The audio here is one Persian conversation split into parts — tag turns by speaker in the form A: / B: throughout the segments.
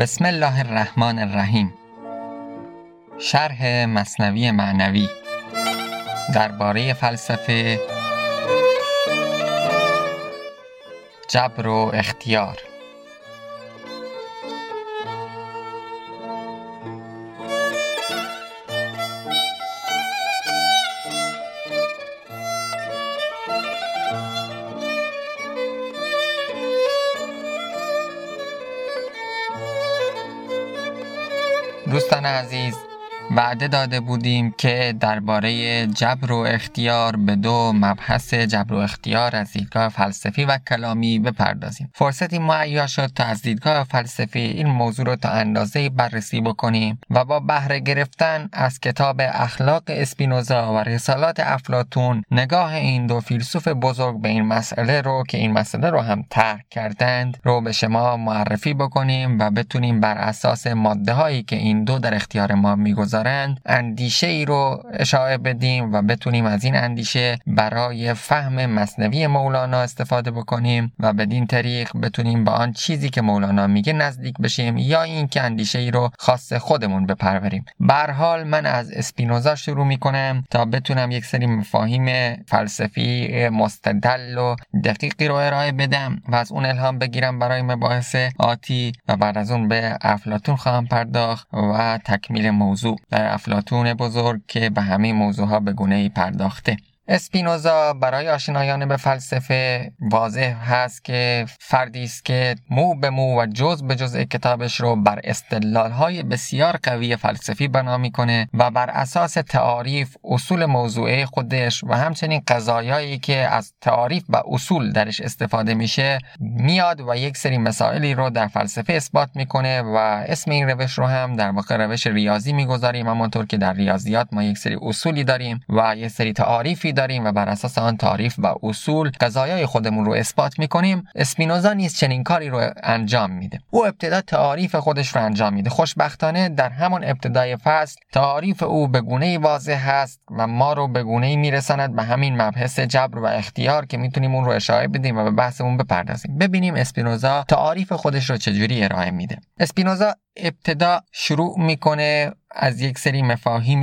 A: بسم الله الرحمن الرحیم. شرح مصنوی معنوی درباره فلسفه جبر و اختیار. Hasan Aziz. وعده داده بودیم که درباره جبر و اختیار به دو مبحث جبر و اختیار از دیدگاه فلسفی و کلامی بپردازیم. فرصتی معیا شد تا از دیدگاه فلسفی این موضوع رو تا اندازه بررسی بکنیم و با بهره گرفتن از کتاب اخلاق اسپینوزا و رسالات افلاتون نگاه این دو فیلسوف بزرگ به این مسئله رو که این مسئله رو هم طرح کردند رو به شما معرفی بکنیم و بتونیم بر اساس ماده هایی که این دو در اختیار ما می‌گذارند دارند اندیشه ای رو اشاره بدیم و بتونیم از این اندیشه برای فهم مصنوی مولانا استفاده بکنیم و بدین طریق بتونیم با آن چیزی که مولانا میگه نزدیک بشیم یا اینکه اندیشه ای رو خاص خودمون بپروریم. بر حال من از اسپینوزا شروع می‌کنم تا بتونم یک سری مفاهیم فلسفی مستدل و دقیقی رو ارائه بدم و از اون الهام بگیرم برای مباحث آتی و بعد از اون به افلاتون خواهم پرداخت و تکمیل موضوع. در افلاتون بزرگ که به همه موضوعها به گونه ای پرداخته. اسپینوزا برای آشنایان به فلسفه واضح هست که فردی است که مو به مو و جز به جز کتابش رو بر های بسیار قوی فلسفی بنا می‌کنه و بر اساس تعاریف اصول موضوعه خودش و همچنین قضایایی که از تعاریف و اصول درش استفاده میشه میاد و یک سری مسائلی رو در فلسفه اثبات می‌کنه و اسم این روش رو هم در واقع روش ریاضی می‌گذاریم همانطور که در ریاضیات ما یک سری اصولی داریم و یک سری تعاریفی داریم و بر اساس آن تعریف و اصول قضایای خودمون رو اثبات می‌کنیم اسپینوزا نیز چنین کاری رو انجام میده. او ابتدا تعریف خودش رو انجام میده. خوشبختانه در همون ابتدای فصل تعریف او به گونه واضح هست و ما رو به گونه میرساند به همین مبحث جبر و اختیار که می‌تونیم اون رو اشاره بدیم و به بحثمون بپردازیم. ببینیم اسپینوزا تعریف خودش رو چجوری ارائه میده. اسپینوزا ابتدا شروع می‌کنه از یک سری مفاهیم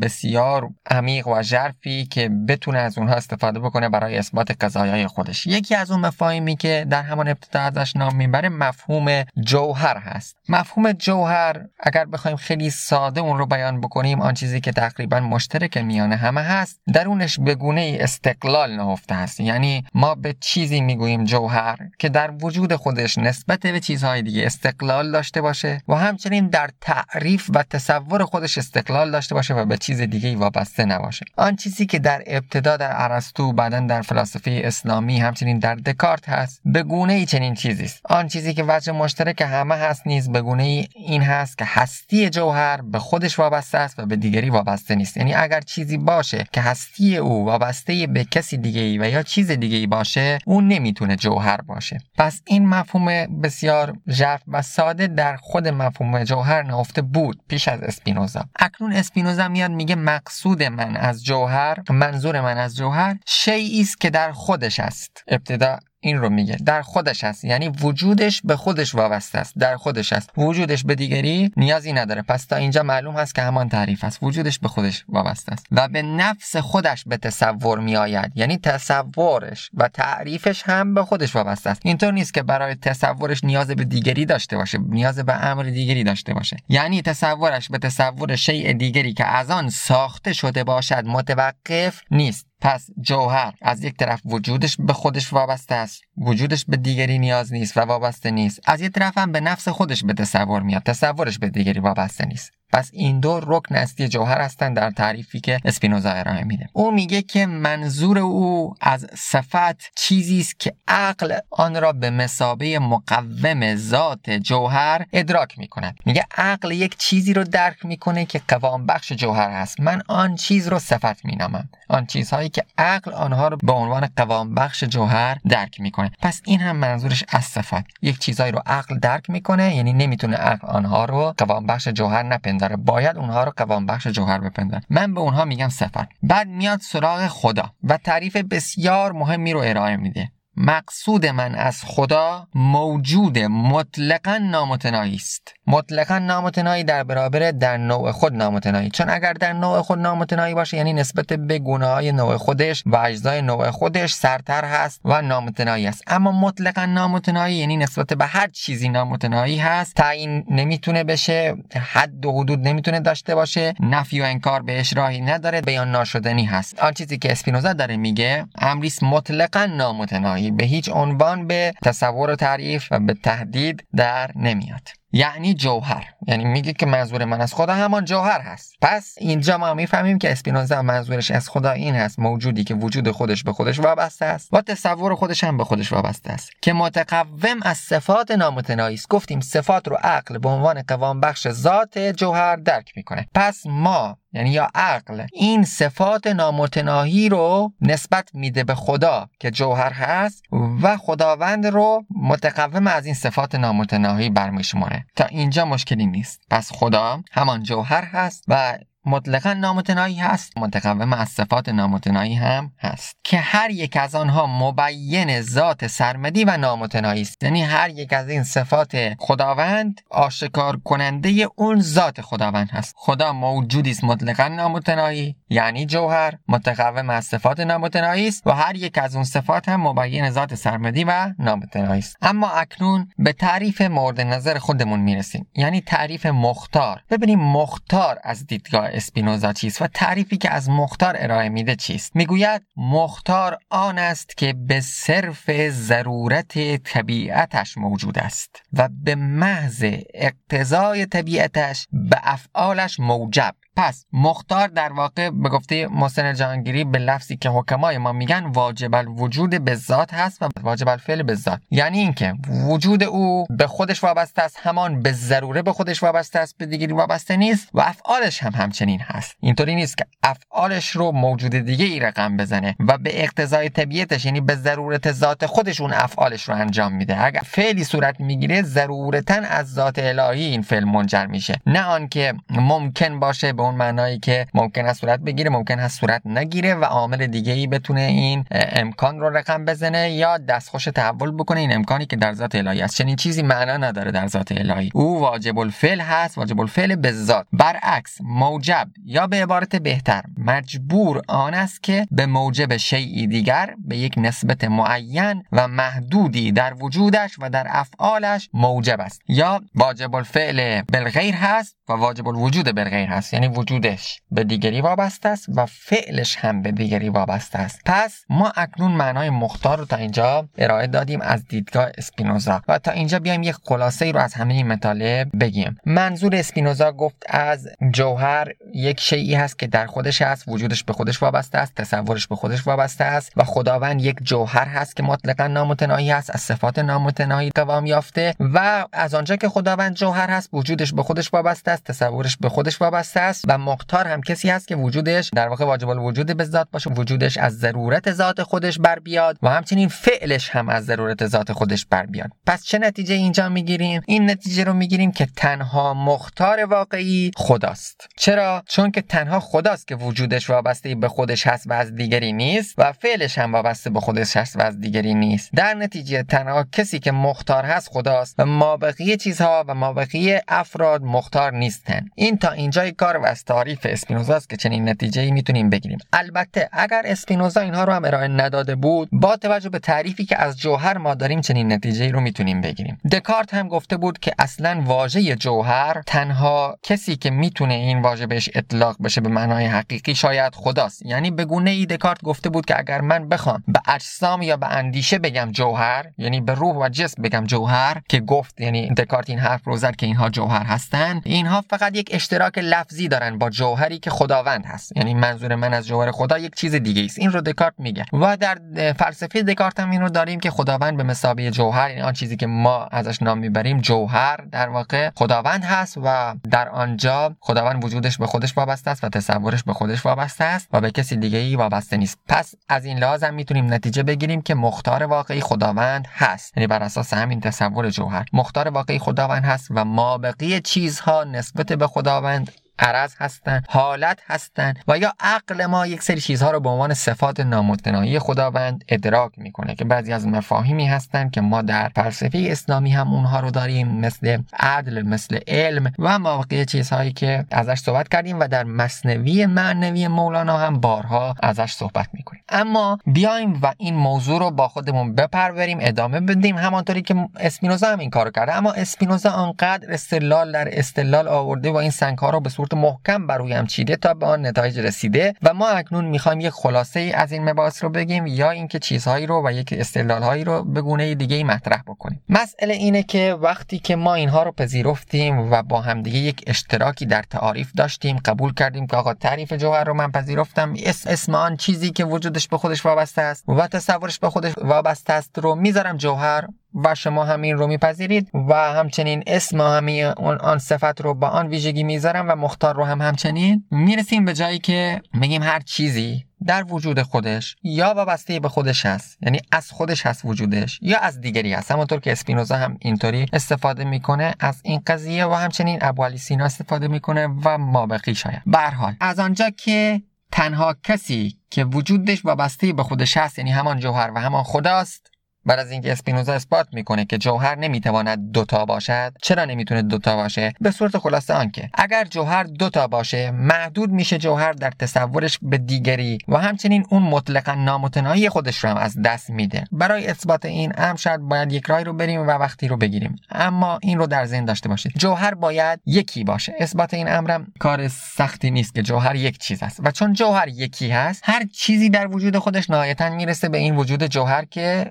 A: بسیار عمیق و ژرفی که بتونه از اونها استفاده بکنه برای اثبات قضایای خودش. یکی از اون مفاهیمی که در همان ابتدا ازش نام می‌بره مفهوم جوهر هست. مفهوم جوهر اگر بخوایم خیلی ساده اون رو بیان بکنیم آن چیزی که تقریبا مشترک میان همه هست درونش به گونه استقلال نهفته هست یعنی ما به چیزی می‌گوییم جوهر که در وجود خودش نسبت به چیزهای دیگه استقلال داشته باشه و همچنین در تعریف و تصور خودش استقلال داشته باشه و به چیز دیگه وابسته نباشه. آن چیزی که در ابتدا در ارسطو بعدا در فلسفه اسلامی همچنین در دکارت هست به گونه ای چنین چیزی است. آن چیزی که وجه مشترک همه هست نیز به گونه ای این هست که هستی جوهر به خودش وابسته است و به دیگری وابسته نیست. یعنی اگر چیزی باشه که هستی او وابسته به کسی دیگه ای و یا چیز دیگه ای باشه اون نمی‌تونه جوهر باشه. پس این مفهوم بسیار ژرف و ساده در خود مفهوم جوهر نهفته بود پیش از اسپینوزا. اکنون اسپینوزا میاد میگه مقصود من از جوهر منظور من از جوهر شیعی است که در خودش است. ابتدا این رو میگه. در خودش هست. یعنی وجودش به خودش وابسته است. در خودش است وجودش به دیگری نیازی نداره. پس تا اینجا معلوم هست که همان تعریف است. وجودش به خودش وابسته است. و به نفس خودش به تصور میآید. یعنی تصورش و تعریفش هم به خودش وابسته است. اینطور نیست که برای تصورش نیاز به دیگری داشته باشه. نیاز به امر دیگری داشته باشه. یعنی تصورش به تصور شیء دیگری که از آن ساخته شده باشد متوقف نیست. پس جوهر از یک طرف وجودش به خودش وابسته است وجودش به دیگری نیاز نیست و وابسته نیست. از یک طرف هم به نفس خودش به تصور میاد تصورش به دیگری وابسته نیست. پس این دو رکن اصلی جوهر هستند در تعریفی که اسپینوزا ارائه میده. او میگه که منظور او از صفت چیزی است که عقل آن را به مسابه مقوم ذات جوهر ادراک می‌کند. میگه عقل یک چیزی رو درک می‌کنه که قوام بخش جوهر هست. من آن چیز رو صفت مینامم. آن چیزهایی که عقل آنها رو به عنوان قوام بخش جوهر درک می‌کنه. پس این هم منظورش از صفت. یک چیزهایی رو عقل درک می‌کنه یعنی نمی‌تونه عقل آنها رو قوام بخش جوهر نپنداره داره باید اونها رو قوام بخش جوهر بپندن من به اونها میگم صفت بعد میاد سراغ خدا و تعریف بسیار مهمی رو ارائه میده. مقصود من از خدا موجود مطلقا نامتنایی است. مطلقا نامتنایی در برابر در نوع خود نامتنایی چون اگر در نوع خود نامتنایی باشه یعنی نسبت به گونه های نوع خودش و اجزای نوع خودش سرتر هست و نامتنایی است. اما مطلقا نامتنایی یعنی نسبت به هر چیزی نامتنایی هست تعیین نمی‌تونه بشه حد و حدود نمی‌تونه داشته باشه نفی و انکار بهش راهی نداره بیان ناشدنی هست. آن چیزی که اسپینوزا داره میگه امریست مطلقا نامتنایی به هیچ عنوان به تصور و تعریف و به تهدید در نمیاد. یعنی جوهر. یعنی میگه که منظور من از خدا همان جوهر هست. پس اینجا ما می‌فهمیم که اسپینوزا منظورش از خدا این هست موجودی که وجود خودش به خودش وابسته است و تصور خودش هم به خودش وابسته است. که متقوم از صفات نامتنایی است. گفتیم صفات رو عقل به عنوان قوام بخش ذات جوهر درک می‌کنه. پس ما یعنی یا عقل این صفات نامتناهی رو نسبت میده به خدا که جوهر هست و خداوند رو متقوم از این صفات نامتناهی برمیشماره تا اینجا مشکلی نیست. پس خدا همان جوهر هست و مطلقا نامتنایی هست. متقوم از صفات نامتنایی هم هست. که هر یک از آنها مبین ذات سرمدی و نامتنایی است. یعنی هر یک از این صفات خداوند آشکار کننده اون ذات خداوند هست. خدا موجودی است مطلقا نامتنایی یعنی جوهر. متقوم از صفات نامتنایی است و هر یک از اون صفات هم مبین ذات سرمدی و نامتنایی است. اما اکنون به تعریف مورد نظر خودمون می‌رسیم. یعنی تعریف مختار. ببینیم مختار از دیدگاه اسپینوزا چیست و تعریفی که از مختار ارائه میده چیست؟ می‌گوید مختار آن است که به صرف ضرورت طبیعتش موجود است و به محض اقتضای طبیعتش به افعالش موجب. پس مختار در واقع به گفته محسن جهانگیری به لفظی که حکمای ما میگن واجب الوجود به ذات هست و واجب الفعل به ذات. یعنی اینکه وجود او به خودش وابسته است همان به ضروره به خودش وابسته است به دیگری وابسته نیست و افعالش هم همچنین. هست. اینطوری نیست که افعالش رو موجود دیگه ای رقم بزنه و به اقتضای طبیعتش یعنی به ضرورت ذات خودش اون افعالش رو انجام میده. اگر فعلی صورت می‌گیره ضرورتا از ذات الهی این فعل منجر میشه. نه آنکه ممکن باشه به اون معنایی که ممکن است صورت بگیره ممکن است صورت نگیره و عامل دیگه ای بتونه این امکان رو رقم بزنه یا دستخوش تحول بکنه این امکانی که در ذات الهی است. چنین چیزی معنا نداره در ذات الهی. او واجب الفعل هست واجب الفعل به ذات. برعکس موجب یا به عبارت بهتر مجبور آن است که به موجب شیعی دیگر به یک نسبت معین و محدودی در وجودش و در افعالش موجب است. یا واجب الفعل بالغیر هست و واجب الوجود بالغیر هست یعنی وجودش به دیگری وابسته است و فعلش هم به دیگری وابسته است. پس ما اکنون معنای مختار رو تا اینجا ارائه دادیم از دیدگاه اسپینوزا و تا اینجا بیایم یک خلاصه ای رو از همه این مطالب بگیم. منظور اسپینوزا گفت از جوهر یک شیعی هست که در خودش هست وجودش به خودش وابسته است تصورش به خودش وابسته است و خداوند یک جوهر هست که مطلقا نامتناهی است از صفات نامتناهی قوام یافته و از آنجا که خداوند جوهر هست وجودش به خودش وابسته است تصورش به خودش وابسته است و مختار هم کسی هست که وجودش در واقع واجب الوجود به ذات باشه وجودش از ضرورت ذات خودش بر بیاد و همچنین فعلش هم از ضرورت ذات خودش بر بیاد. پس چه نتیجه اینجا می‌گیریم؟ این نتیجه رو می‌گیریم که تنها مختار واقعی خداست. چرا؟ چون که تنها خداست که وجودش وابسته به خودش هست و از دیگری نیست و فعلش هم وابسته به خودش هست و از دیگری نیست. در نتیجه تنها کسی که مختار هست خداست و مابقی چیزها و مابقی افراد مختار نیستن. این تا اینجای کار و از تعریف اسپینوزا است که چنین نتیجه ای می‌تونیم بگیریم. البته اگر اسپینوزا اینها رو هم ارائه نداده بود با توجه به تعریفی که از جوهر ما داریم چنین نتیجه ای رو می‌تونیم بگیریم. دکارت هم گفته بود که اصلا واژه جوهر تنها کسی که می‌تونه این واژه بهش اطلاق بشه به معنای حقیقی شاید خداست. یعنی به گونه ای دکارت گفته بود که اگر من بخوام به اجسام یا به اندیشه بگم جوهر یعنی به روح و جسم بگم جوهر که گفت یعنی دکارت این حرف رو زد که اینها جوهر هستن اینها فقط یک اشتراک لفظی دارن با جوهری که خداوند هست. یعنی منظور من از جوهر خدا یک چیز دیگه است. این رو دکارت میگه. و در فلسفه دکارت هم این رو داریم که خداوند به مسابقه جوهر یعنی آن چیزی که ما ازش نام می‌بریم جوهر در واقع خداوند هست و در آنجا خداوند وجودش به خودش وابسته است و تصورش به خودش وابسته است و به کسی دیگه ای وابسته نیست. پس از این لحاظ هم می‌تونیم نتیجه بگیریم که مختار واقعی خداوند هست. یعنی بر اساس همین تصور جوهر. مختار واقعی خداوند هست و ما بقیه چیزها نسبت به خداوند عرض هستن حالت هستن و یا عقل ما یک سری چیزها رو به عنوان صفات نامتناهی خداوند ادراک می‌کنه که بعضی از مفاهیمی هستن که ما در فلسفه اسلامی هم اونها رو داریم مثل عدل مثل علم و مواقع چیزهایی که ازش صحبت کردیم و در مصنوی معنوی مولانا هم بارها ازش صحبت می‌کنیم. اما بیایم و این موضوع رو با خودمون بپروریم ادامه بدیم همانطوری که اسپینوزا هم این کارو کرده. اما اسپینوزا آنقدر استدلال در استدلال آورده و این سنگ رو به محکم بر روی چیده تا به آن نتایج رسیده و ما اکنون می‌خوایم یک خلاصه ای از این مباحث رو بگیم یا اینکه چیزهایی رو و یک استدلال هایی رو به گونه دیگه ای مطرح بکنیم. مسئله اینه که وقتی که ما اینها رو پذیرفتیم و با همدیگه یک اشتراکی در تعاریف داشتیم قبول کردیم که آقا تعریف جوهر رو من پذیرفتم اسم اسم آن چیزی که وجودش به خودش وابسته است و تصورش به خودش وابسته است رو می‌ذارم جوهر و شما همین رو میپذیرید و همچنین اسم همین آن صفت رو با آن ویژگی می‌ذارم و مختار رو هم همچنین می‌رسیم به جایی که میگیم هر چیزی در وجود خودش یا وابسته به خودش هست یعنی از خودش هست وجودش یا از دیگری هست. همونطور که اسپینوزا هم اینطوری استفاده می‌کنه از این قضیه و همچنین ابوالی سینا استفاده می‌کنه و ما بقی شاید به حال از آنجا که تنها کسی که وجودش وابسته به خودش هست یعنی همان جوهر و همان خداست بعد از اینکه اسپینوزا اثبات می‌کنه که جوهر نمی‌تواند دوتا باشد چرا نمی‌تونه دوتا باشه؟ به صورت خلاصه آنکه اگر جوهر دوتا باشه محدود میشه جوهر در تصورش به دیگری و همچنین اون مطلقا نامتناهی خودش رو هم از دست میده. برای اثبات این امر شاید باید یک رای رو بریم و وقتی رو بگیریم. اما این رو در ذهن داشته باشید. جوهر باید یکی باشه. اثبات این امرم کار سختی نیست که جوهر یک چیز است. و چون جوهر یکی هست هر چیزی در وجود خودش نهایتا می‌رسه به این وجود جوهر که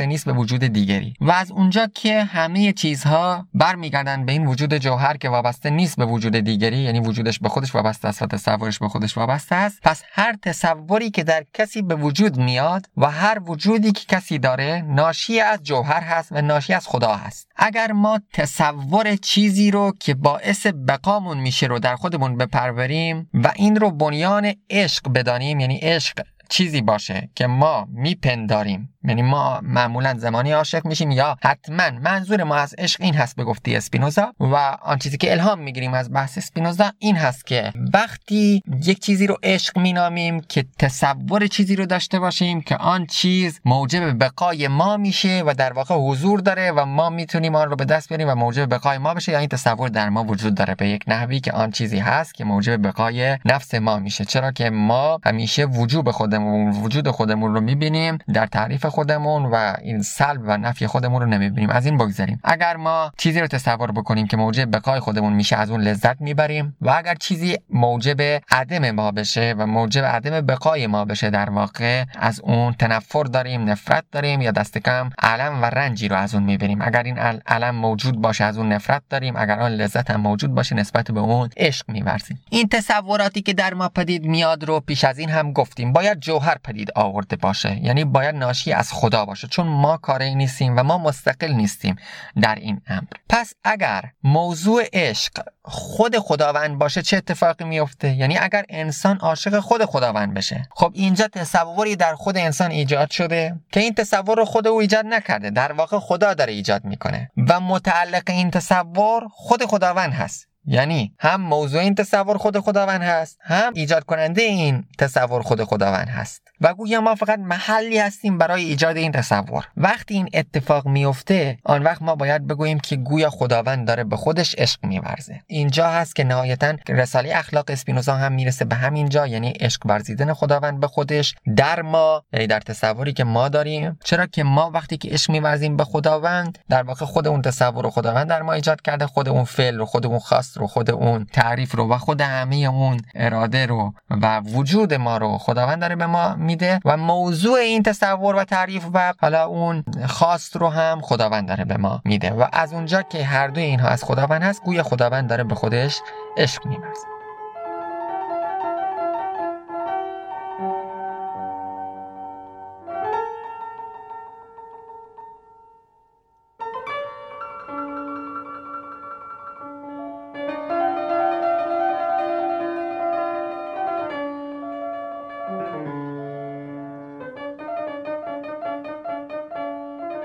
A: نیست به وجود دیگری. و از اونجا که همه چیزها برمیگردن به این وجود جوهر که وابسته نیست به وجود دیگری یعنی وجودش به خودش وابسته است و تصورش به خودش وابسته است پس هر تصوری که در کسی به وجود میاد و هر وجودی که کسی داره ناشی از جوهر هست و ناشی از خدا هست. اگر ما تصور چیزی رو که باعث بقامون میشه رو در خودمون بپروریم و این رو بنیان عشق بدانیم یعنی عشق چیزی باشه که ما میپنداریم. یعنی ما معمولا زمانی عاشق میشیم یا حتما منظور ما از عشق این هست به گفتی اسپینوزا و آن چیزی که الهام می‌گیریم از بحث اسپینوزا این هست که وقتی یک چیزی رو عشق مینامیم که تصور چیزی رو داشته باشیم که آن چیز موجب بقای ما میشه و در واقع حضور داره و ما می‌تونیم آن رو به دست بیاریم و موجب بقای ما بشه یا این تصور در ما وجود داره به یک نحوی که آن چیزی هست که موجب بقای نفس ما میشه. چرا که ما همیشه وجود خودمون وجود خودمون رو می‌بینیم در تعریف خودمون و این سلب و نفی خودمون رو نمی‌بینیم. از این بگذاریم اگر ما چیزی رو تصور بکنیم که موجب بقای خودمون میشه از اون لذت می‌بریم. و اگر چیزی موجب عدم ما بشه و موجب عدم بقای ما بشه در واقع از اون تنفر داریم نفرت داریم یا دست کم علم و رنجی رو از اون می‌بریم اگر این علم موجود باشه از اون نفرت داریم. اگر آن لذت هم موجود باشه نسبت به اون عشق میورزیم. این تصوراتی که در ما پدید میاد رو پیش از این هم گفتیم. باید جوهر پدید آورده باشه. یعنی باید ناشی از خدا باشه چون ما کاری نیستیم و ما مستقل نیستیم در این امر. پس اگر موضوع عشق خود خداوند باشه چه اتفاقی میفته یعنی اگر انسان عاشق خود خداوند بشه. خب اینجا تصوری در خود انسان ایجاد شده که این تصور رو خود او ایجاد نکرده در واقع خدا داره ایجاد می‌کنه. و متعلق این تصور خود خداوند هست. یعنی هم موضوع این تصور خود خداوند هست هم ایجاد کننده این تصور خود خداوند هست. و گویا ما فقط محلی هستیم برای ایجاد این تصور. وقتی این اتفاق میفته آن وقت ما باید بگوییم که گویا خداوند داره به خودش عشق میورزه. اینجا هست که نهایتا رساله اخلاق اسپینوزا هم می‌رسه به همین جا یعنی عشق ورزیدن خداوند به خودش در ما یعنی در تصوری که ما داریم. چرا که ما وقتی که عشق میورزیم به خداوند در واقع خود اون تصور خداوند در ما ایجاد کرده خود اون فعل رو خود اون خاص رو خود اون تعریف رو و خود همه اون اراده رو و وجود ما رو خداوند داره به ما میده و موضوع این تصور و تعریف و حالا اون خواست رو هم خداوند داره به ما میده و از اونجا که هر دوی اینها از خداوند هست گویا خداوند داره به خودش عشق میورزه.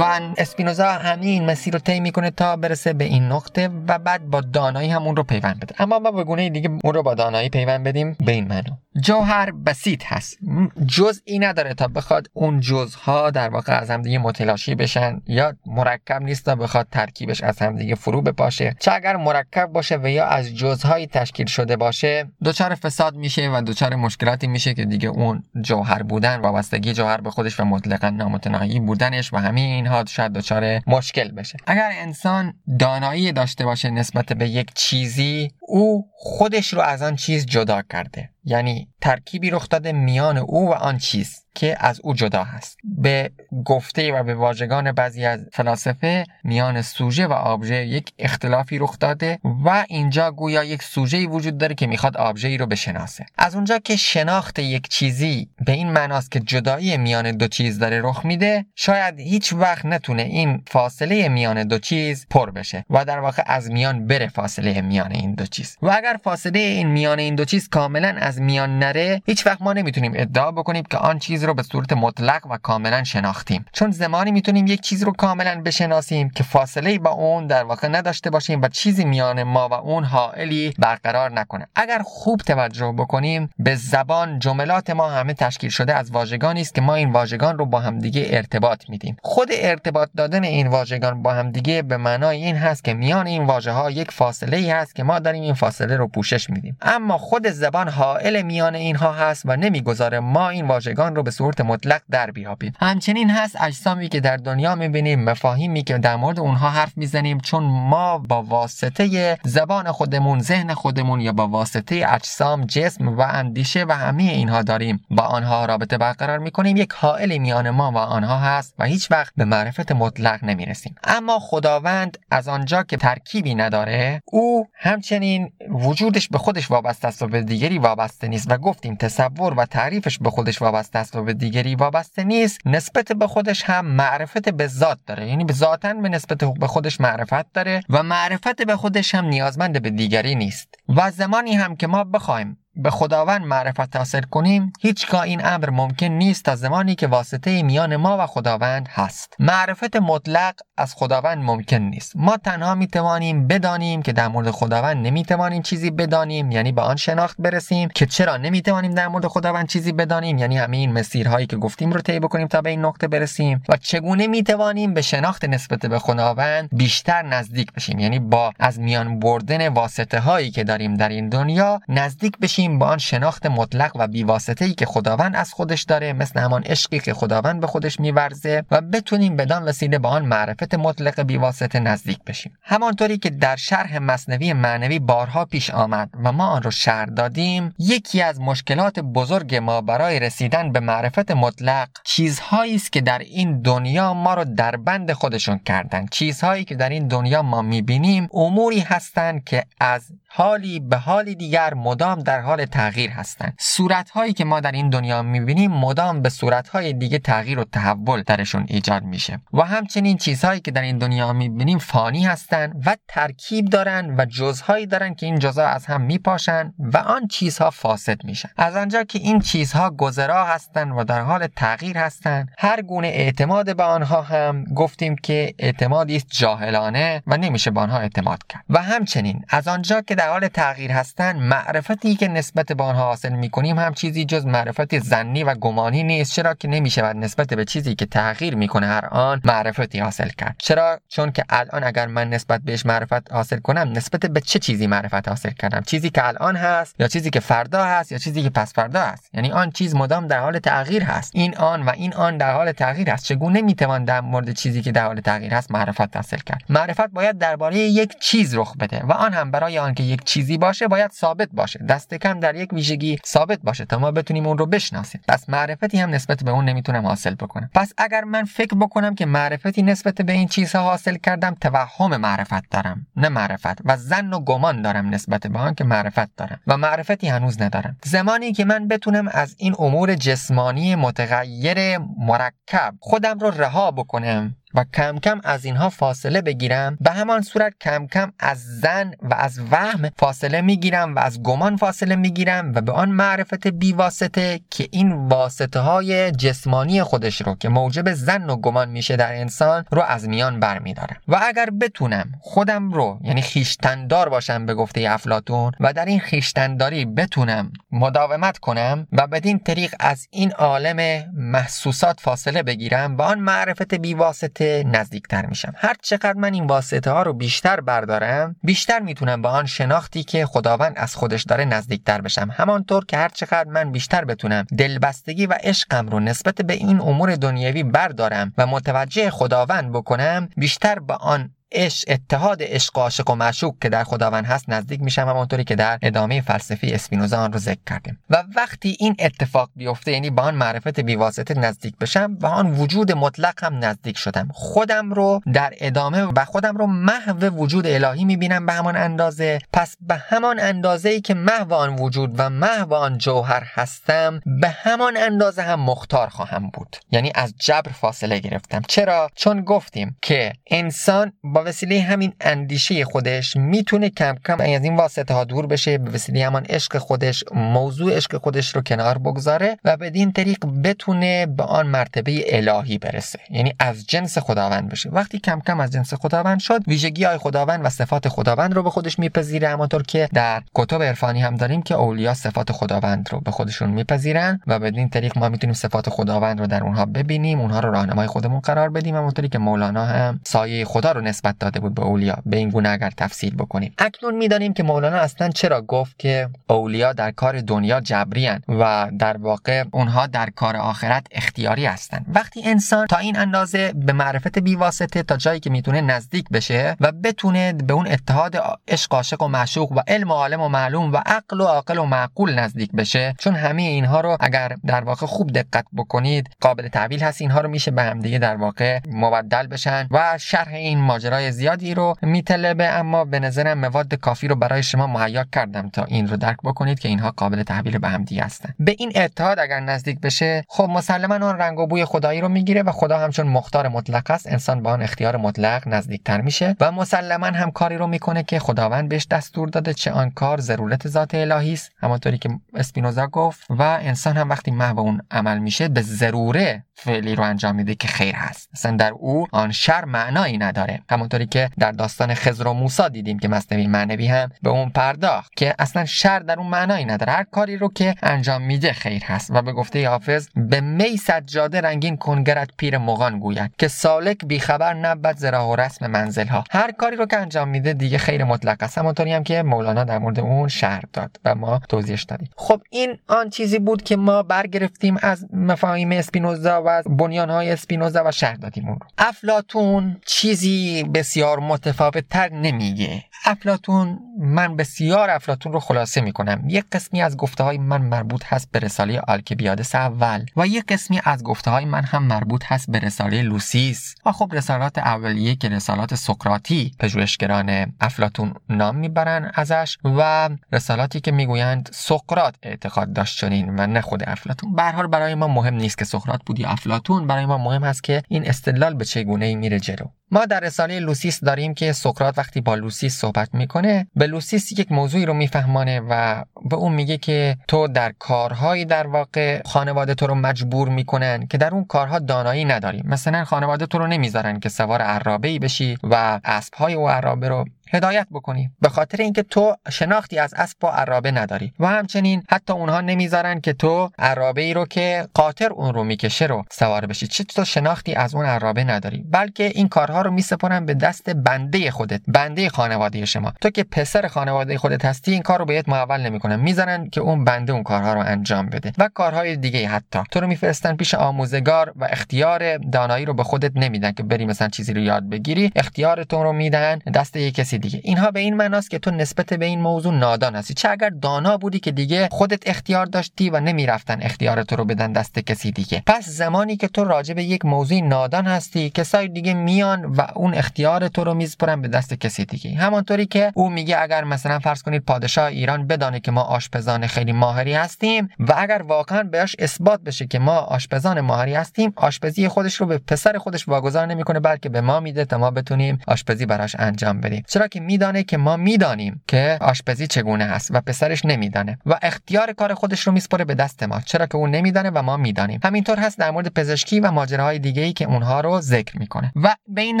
A: و اسپینوزا همین مسیر رو طی می‌کنه تا برسه به این نقطه و بعد با دانایی هم اون رو پیوند بده. اما ما به گونه دیگه اون رو با دانایی پیوند بدیم به این منو جوهر بسیط هست. جزئی نداره تا بخواد اون جزها در واقع از همدیگه متلاشی بشن یا مرکب نیست تا بخواد ترکیبش از همدیگه فرو بپاشه. چه اگر مرکب باشه و یا از جزهایی تشکیل شده باشه دچار فساد میشه و دچار مشکلاتی میشه که دیگه اون جوهر بودن وابستگی جوهر به خودش و مطلقا نامتناهی بودنش و همه اینها شاید دچار مشکل بشه. اگر انسان دانایی داشته باشه نسبت به یک چیزی او خودش رو از آن چیز جدا کرده. یعنی ترکیبی رخ داده میان او و آن چیز که از او جدا هست. به گفته و به واژگان بعضی از فلاسفه میان سوژه و آبژه یک اختلافی رخ داده و اینجا گویا یک سوژه وجود داره که می‌خواد آبژه رو بشناسه. از اونجا که شناخت یک چیزی به این معناست که جدایی میان دو چیز داره رخ میده شاید هیچ وقت نتونه این فاصله میان دو چیز پر بشه و در واقع از میان بره فاصله میان این دو چیز. و اگر فاصله این میان این دو چیز کاملا از میان نره هیچ وقت ما نمی‌تونیم ادعا بکنیم که آن چیز رو به صورت مطلق و کاملا شناختیم. چون زمانی می‌تونیم یک چیز رو کاملا بشناسیم که فاصله با اون در واقع نداشته باشیم و چیزی میان ما و اون حائلی برقرار نکنه. اگر خوب توجه بکنیم به زبان جملات ما همه تشکیل شده از واژگانی است که ما این واژگان رو با همدیگه ارتباط میدیم. خود ارتباط دادن این واژگان با همدیگه به معنای این هست که میان این واژه ها یک فاصله ای هست که ما داریم این فاصله پوشش میدیم. اما خود زبان حائل میان اینها هست و نمی‌گذاره ما این واژگان رو به صورت مطلق در بیابیم. همچنین هست اجسامی که در دنیا می‌بینیم مفاهیمی که در مورد اونها حرف می‌زنیم چون ما با واسطه زبان خودمون ذهن خودمون یا با واسطه اجسام جسم و اندیشه و همه اینها داریم با آنها رابطه برقرار می‌کنیم. یک حائل میان ما و آنها هست و هیچ وقت به معرفت مطلق نمی‌رسیم. اما خداوند از آنجا که ترکیبی نداره او همچنین وجودش به خودش وابسته است و به دیگری وابسته نیست. و گفتیم تصور و تعریفش به خودش وابسته است و به دیگری وابسته نیست. نسبت به خودش هم معرفت به ذات داره. یعنی به ذاتن به نسبت به خودش معرفت داره و معرفت به خودش هم نیازمند به دیگری نیست. و زمانی هم که ما بخوایم به خداوند معرفت حاصل کنیم هیچگاه این امر ممکن نیست تا زمانی که واسطه میان ما و خداوند هست. معرفت مطلق از خداوند ممکن نیست. ما تنها می توانیم بدانیم که در مورد خداوند نمی توانیم چیزی بدانیم یعنی به آن شناخت برسیم که چرا نمی توانیم در مورد خداوند چیزی بدانیم یعنی همین مسیرهایی که گفتیم رو طی بکنیم تا به این نقطه برسیم و چگونه می توانیم به شناخت نسبت به خداوند بیشتر نزدیک بشیم یعنی با از میان بردن واسطه هایی که داریم در این دنیا نزدیک بشیم با آن شناخت مطلق و بیواسطه ای که خداوند از خودش داره مثل همان عشقی که خداوند به خودش میورزه و بتونیم بدان وسیله با آن معرفت مطلق بیواسطه نزدیک بشیم. همانطوری که در شرح مصنوی معنوی بارها پیش آمد و ما آن رو شرح دادیم یکی از مشکلات بزرگ ما برای رسیدن به معرفت مطلق چیزهایی است که در این دنیا ما رو در بند خودشون کردن. چیزهایی که در این دنیا ما می‌بینیم اموری هستند که از حالی به حالی دیگر مدام در حال تغییر هستند صورتهایی که ما در این دنیا می‌بینیم مدام به صورتهای دیگه تغییر و تحول درشون ایجاد میشه. و همچنین چیزهایی که در این دنیا می‌بینیم فانی هستند و ترکیب دارن و جزهایی دارن که این جزها از هم میپاشن و آن چیزها فاسد میشن. از آنجا که این چیزها گذرا هستند و در حال تغییر هستند هر گونه اعتماد به آنها هم گفتیم که اعتمادی است جاهلانه و نمیشه به آنها اعتماد کرد. و همچنین از آنجا که در حال تغییر هستند معرفتی که نسبت به آنها حاصل می‌کنیم هم چیزی جز معرفت زنی و گمانی نیست چرا که نمی‌شود نسبت به چیزی که تغییر می‌کنه هر آن معرفتی حاصل کرد. چرا؟ چون که الان اگر من نسبت بهش معرفت حاصل کنم نسبت به چه چیزی معرفت حاصل کردم؟ چیزی که الان هست یا چیزی که فردا هست یا چیزی که پس فردا هست؟ یعنی آن چیز مدام در حال تغییر هست. این آن و این آن در حال تغییر هست. چگونه می‌توان در مورد چیزی که در حال تغییر هست معرفت حاصل کرد؟ معرفت باید درباره یک چیز رخ بده و آن هم برای آنکه یک چیزی باشه باید ثابت باشه. دست در یک ویژگی ثابت باشه تا ما بتونیم اون رو بشناسیم. پس معرفتی هم نسبت به اون نمی‌تونم حاصل بکنم. پس اگر من فکر بکنم که معرفتی نسبت به این چیزها حاصل کردم توهم معرفت دارم نه معرفت. و زن و گمان دارم نسبت به آن که معرفت دارم. و معرفتی هنوز ندارم. زمانی که من بتونم از این امور جسمانی متغیر مرکب خودم رو رها بکنم و کم کم از اینها فاصله بگیرم به همان صورت کم کم از زن و از وهم فاصله می‌گیرم و از گمان فاصله می‌گیرم و به آن معرفت بیواسطه که این واسطه های جسمانی خودش رو که موجب زن و گمان میشه در انسان رو از میان برمیدارم. و اگر بتونم خودم رو یعنی خیشتندار باشم به گفته افلاتون و در این خیشتنداری بتونم مداومت کنم و بدین طریق از این عالم محسوسات فاصله بگیرم به آن معرفت بیواسطه نزدیکتر میشم. هر چقدر من این واسطه ها رو بیشتر بردارم بیشتر می‌تونم به آن شناختی که خداوند از خودش داره نزدیکتر بشم. همانطور که هر چقدر من بیشتر بتونم دلبستگی و عشقم رو نسبت به این امور دنیوی بردارم و متوجه خداوند بکنم بیشتر به آن عشق اتحاد عشق عاشق و معشوق که در خداوند هست نزدیک میشم همانطوری که در ادامه فلسفی اسپینوزا آن رو ذکر کردیم. و وقتی این اتفاق بیفته یعنی با آن معرفت بیواسطه نزدیک بشم و آن وجود مطلق هم نزدیک شدم. خودم رو در ادامه و خودم رو محو وجود الهی می‌بینم به همان اندازه. پس به همان اندازه ای که محو آن وجود و محو آن جوهر هستم به همان اندازه هم مختار خواهم بود. یعنی از جبر فاصله گرفتم. چرا؟ چون گفتیم که انسان با وسیله همین اندیشه خودش می‌تونه کم کم از این واسطه ها دور بشه به وسیله همان عشق خودش موضوع عشق خودش رو کنار بگذاره و بدین طریق بتونه به آن مرتبه الهی برسه. یعنی از جنس خداوند بشه. وقتی کم کم از جنس خداوند شد ویژگی های خداوند و صفات خداوند رو به خودش میپذیره. همانطور که در کتب عرفانی هم داریم که اولیا صفات خداوند رو به خودشون میپذیرن و بدین طریق ما می‌تونیم صفات خداوند رو در اونها ببینیم اونها رو راهنمای خودمون قرار بدیم. همونطوری که مولانا هم سایه خدا رو نسبت داده بود به اولیا. به این گونه اگر تفسیر بکنیم. اکنون می‌دانیم که مولانا اصلا چرا گفت که اولیا در کار دنیا جبری و در واقع اونها در کار آخرت اختیاری هستند. وقتی انسان تا این اندازه به معرفت بیواسطه تا جایی که می‌تونه نزدیک بشه و بتونه به اون اتحاد عشق عاشق و معشوق و علم و عالم و معلوم و عقل و عاقل و معقول نزدیک بشه چون همه اینها رو اگر در واقع خوب دقت بکنید قابل تعویل هست اینها رو میشه به همدیگه در واقع مبدل بشن و شرح این ماجرای زیادی رو میطلبه اما به نظرم مواد کافی رو برای شما مهیا کردم تا این رو درک بکنید که اینها قابل تحویل به هم دیگه هستن. به این اتحاد اگر نزدیک بشه خب مسلما اون رنگ و بوی خدایی رو می‌گیره و خدا همچون مختار مطلق است. انسان با آن اختیار مطلق نزدیکتر میشه و مسلما هم کاری رو می‌کنه که خداوند بهش دستور داده چه آن کار ضرورت ذات الهی است. همونطوری که اسپینوزا گفت و انسان هم وقتی محو اون عمل میشه به ضروره فعلی رو انجام میده که خیر هست. مثلا در او آن شر معنایی نداره. همونطوری که در داستان خضر و موسی دیدیم که مصنوی معنوی هم به اون پرداخت که اصلا شر در اون معنایی نداره. هر کاری رو که انجام میده خیر هست. و به گفته حافظ به می سجاده رنگین کنگرت پیر مغان گوید که سالک بیخبر نبد زرا و رسم منزل ها هر کاری رو که انجام میده دیگه خیر مطلق است. همونطوری هم که مولانا در مورد اون شر داد و ما توضیحش دادیم. خب این آن چیزی بود که ما برگرفتیم از مفاهیم اسپینوزا و از های اسپینوزا و شهر دادیم اون رو. افلاتون چیزی بسیار متفاوت تر نمیگه. افلاتون من بسیار افلاتون رو خلاصه می‌کنم. یک قسمی از گفته های من مربوط هست به رساله آلکبیادس اول و یک قسمی از گفته های من هم مربوط هست به رساله لوسیس. و خب رسالات اولیه که رسالات سقراطی پژوهشگران افلاتون نام می‌برن ازش و رسالاتی که می‌گویند سقراط اعتقاد داشت چنین و نه خود افلاتون. به برای ما مهم نیست که سقراط بود یا افلاتون برای ما مهم هست که این استدلال به چگونه ای میره جلو. ما در رساله لوسیس داریم که سقراط وقتی با لوسیس صحبت می‌کنه به لوسیس یک موضوعی رو میفهمانه و به اون میگه که تو در کارهایی در واقع خانواده تو رو مجبور می‌کنن که در اون کارها دانایی نداری. مثلا خانواده تو رو نمی‌ذارن که سوار عرابه ای بشی و اسبهای او عرابه رو هدایت بکنی. به خاطر اینکه تو شناختی از اسب و عرابه نداری. و همچنین حتی اونها نمی‌ذارن که تو عرابه ای رو که قاطر اون رو می‌کشه رو سوار بشی. چون تو شناختی از اون عرابه نداری. بلکه این کارها رو میسپرن به دست بنده خودت بنده خانواده شما. تو که پسر خانواده خودت هستی این کار رو بهت محول نمی‌کنن. می‌ذارن که اون بنده اون کارها رو انجام بده. و کارهای دیگه حتی. تو رو میفرستن پیش آموزگار و اختیار دانایی رو به خودت نمیدن که بری مثلا چیزی رو یاد بگیری. اختیارتون رو میدن دست یک کسی دیگه اینها به این معناست که تو نسبت به این موضوع نادان هستی. چه اگر دانا بودی که دیگه خودت اختیار داشتی و نمی‌رفتن اختیار تو رو بدن دست کسی دیگه. پس زمانی که تو راجع به یک موضوع نادان هستی کسای دیگه میان و اون اختیار تو رو میسپرن به دست کسی دیگه. همانطوری که او میگه اگر مثلا فرض کنید پادشاه ایران بدانه که ما آشپزان خیلی ماهری هستیم و اگر واقعا بهش اثبات بشه که ما آشپزان ماهری هستیم آشپزی خودش رو به پسر خودش واگذار نمی‌کنه بلکه به ما میده تا ما بتونیم آشپزی براش انجام بدیم. چرا که میدانه که ما می‌دانیم که آشپزی چگونه هست و پسرش نمیدانه و اختیار کار خودش رو میسپره به دست ما چرا که اون نمیدانه و ما می‌دانیم. همینطور هست در مورد پزشکی و ماجراهای دیگه ای که اونها رو ذکر می‌کنه. و به این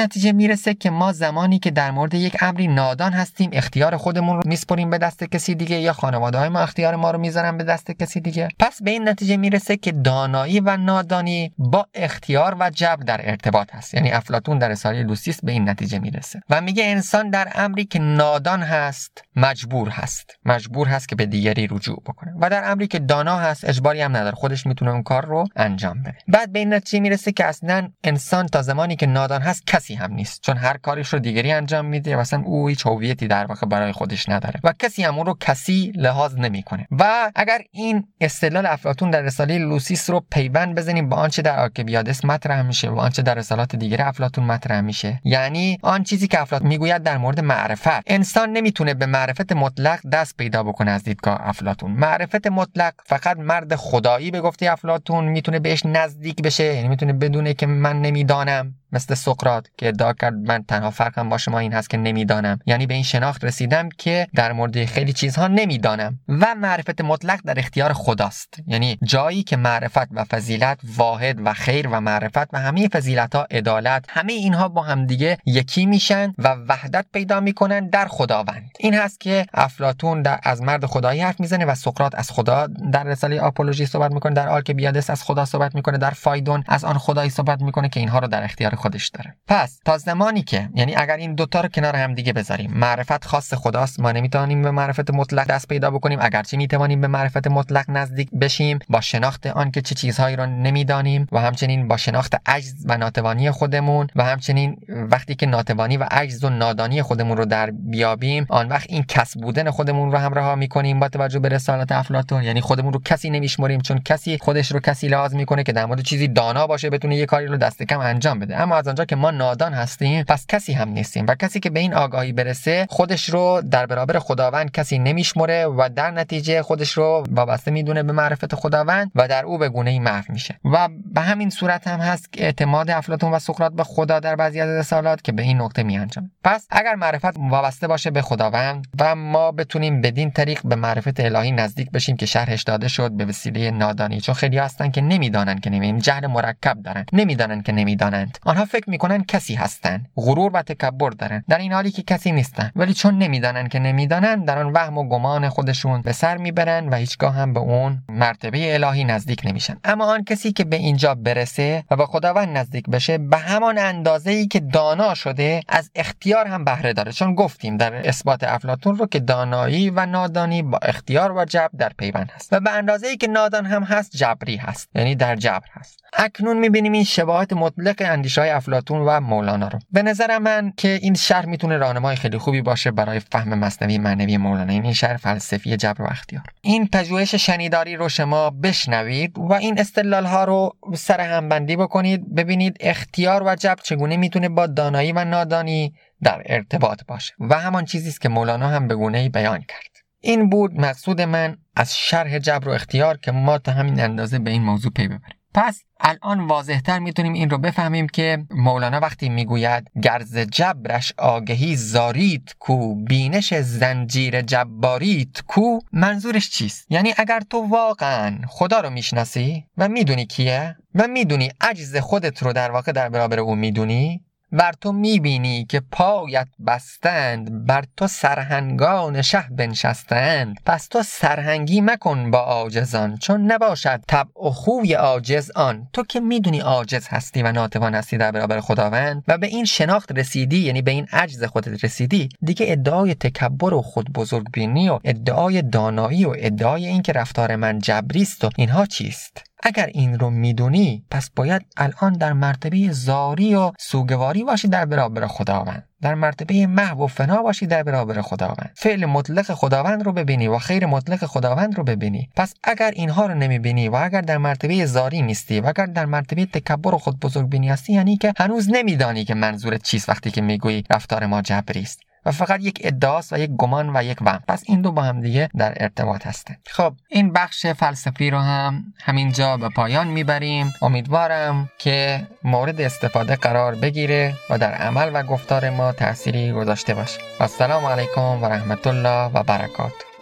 A: نتیجه می‌رسه که ما زمانی که در مورد یک امری نادان هستیم اختیار خودمون رو میسپریم به دست کسی دیگه یا خانواده های ما اختیار ما رو می‌ذارن به دست کسی دیگه. پس به این نتیجه می‌رسه که دانایی و نادانی با اختیار و جبر در ارتباط هست. یعنی افلاتون در رساله لوسیس به این نتیجه می‌رسه. و میگه انسان در امری که نادان هست مجبور هست. مجبور هست که به دیگری رجوع بکنه. و در امری که دانا هست اجباری هم نداره. خودش می‌تونه اون کار رو انجام بده. بعد به این نتیجه می‌رسه که اصلا انسان تا زمانی که نادان هست کسی هم نیست. چون هر کاریش رو دیگری انجام میده و اصلا او هیچ هویتی در واقع برای خودش نداره. و کسی هم اون رو کسی لحاظ نمی‌کنه. و اگر این استدلال افلاطون در رساله لوسیس رو پیوند بزنیم با آنچه در آلکیبیادس مطرح میشه و آنچه در رسالات دیگر افلاطون مطرح میشه یعنی آن چیزی که افلاطون می‌گوید در مورد معرفت. انسان نمی‌تونه به معرفت مطلق دست پیدا بکنه از دیدگاه افلاطون. معرفت مطلق فقط مرد خدایی به گفته افلاطون می‌تونه بهش نزدیک بشه یعنی می‌تونه بدونه که من نمی‌دانم. مثل سقراط که ادعا کرد من تنها فرقم با شما این هست که نمی‌دانم. یعنی به این شناخت رسیدم که در مورد خیلی چیزها نمی‌دانم. و معرفت مطلق در اختیار خداست. یعنی جایی که معرفت و فضیلت واحد و خیر و معرفت و همه فضیلت ها عدالت همه اینها با هم دیگه یکی میشن و وحدت پیدا می‌کنن در خداوند. این هست که افلاتون در از مرد خدایی حرف می‌زنه و سقرات از خدا در رساله آپولوژی صحبت می‌کنه در آلکبیادس از خدا صحبت می‌کنه در فایدون از آن خدایی صحبت می‌کنه که اینها رو در اختیار خودش داره. پس تا زمانی که یعنی اگر این دوتا رو کنار هم دیگه بذاریم معرفت خاص خداست ما نمی‌تونیم به معرفت مطلق دست پیدا بکنیم. اگرچه می‌توانیم به معرفت مطلق نزدیک بشیم با شناخت آن که چه چیزهایی رو نمی‌دانیم و همچنین با شناخت عجز و ناتوانی خودمون و همچنین وقتی که ناتوانی و عجز و نادانی خودمون رو در بیابیم آن وقت این کس بودن خودمون رو همراه می‌کنیم با توجه به رسالت افلاطون. یعنی خودمون رو کسی نمیشمریم چون کسی خودش رو کسی لحاظ می‌کنه که در مورد چیزی دانا باشه بتونه یه کاری رو دست کم انجام بده. اما از آنجا که ما نادان هستیم پس کسی هم نیستیم. و کسی که به این آگاهی برسه خودش رو در برابر خداوند کسی نمیشمره و در نتیجه خودش رو وابسته می‌دونه به معرفت خداوند و در او به گونه ای محو میشه. و به همین صورت هم هست که اعتماد افلاطون و سقراط به خدا در بعضی از رسالات که به این نقطه میانجامه. پس اگر معرفت وابسته باشه به خداوند و ما بتونیم بدین طریق به معرفت الهی نزدیک بشیم که شرحش داده شد به وسیله نادانی. چون خیلی هستن که نمی‌دانن که نمی‌دونن جهل مرکب دارن. نمی‌دانن که نمی‌دانند. آنها فکر می‌کنن کسی هستن غرور و تکبر دارن. در این حالی که کسی نیستن. ولی چون نمی‌دانن که نمی‌دانن در آن وهم و گمان خودشون به سر می‌برن و هیچگاه هم به اون مرتبه الهی نزدیک نمیشن. اما آن کسی که به اینجا برسه و به خداوند نزدیک بشه به همان اندازه ای که دانا شده از اختیار هم بهره داره. چون گفتیم در اثبات افلاطون رو که دانایی و نادانی با اختیار و جبر در پیوند هست. و به اندازه ای که نادان هم هست جبری هست. یعنی در جبر هست. اکنون می‌بینیم این شباهت مطلق اندیشه های افلاتون و مولانا رو. به نظر من که این شهر می‌تونه راهنمای خیلی خوبی باشه برای فهم مصنوی معنوی مولانا. این شهر فلسفی جبر و اختیار. این پژوهش شنیداری رو شما بشنوید و این استدلال ها رو سر هم بندی بکنید ببینید اختیار و جبر چگونه می‌تونه با دانایی و نادانی در ارتباط باشه. و همان چیزی است که مولانا هم به گونه بیان کرد. این بود مقصود من از شرح جبر و اختیار که ما تا همین اندازه به این موضوع پی ببریم. پس الان واضحتر می‌تونیم این رو بفهمیم که مولانا وقتی می‌گوید گرز جبرش آگهی زارید کو بینش زنجیر جبارید کو منظورش چیست؟ یعنی اگر تو واقعا خدا رو می‌شناسی و می‌دونی کیه و می‌دونی عجز خودت رو در واقع در برابر او می‌دونی بر تو می‌بینی که پایت بستند بر تو سرهنگان شه بنشستند. پس تو سرهنگی مکن با عاجزان چون نباشد طبع و خوی عاجز آن. تو که می‌دونی عاجز هستی و ناتوان هستی در برابر خداوند و به این شناخت رسیدی یعنی به این عجز خودت رسیدی دیگه ادعای تکبر و خود بزرگ بینی و ادعای دانایی و ادعای اینکه رفتار من جبریست و اینها چیست؟ اگر این رو می‌دونی پس باید الان در مرتبه زاری و سوگواری باشی در برابر خداوند. در مرتبه محو و فنا باشی در برابر خداوند. فعل مطلق خداوند رو ببینی و خیر مطلق خداوند رو ببینی. پس اگر اینها رو نمی‌بینی و اگر در مرتبه زاری نیستی و اگر در مرتبه تکبر و خود بزرگ بینی هستی یعنی که هنوز نمیدانی که منظورت چیست وقتی که می‌گویی رفتار ما جبری است و فقط یک ادعاست و یک گمان و یک وهم پس این دو با هم دیگه در ارتباط هستن. خب این بخش فلسفی رو هم همینجا به پایان می‌بریم. امیدوارم که مورد استفاده قرار بگیره و در عمل و گفتار ما تأثیری گذاشته باشه. السلام علیکم و رحمت الله و برکاته.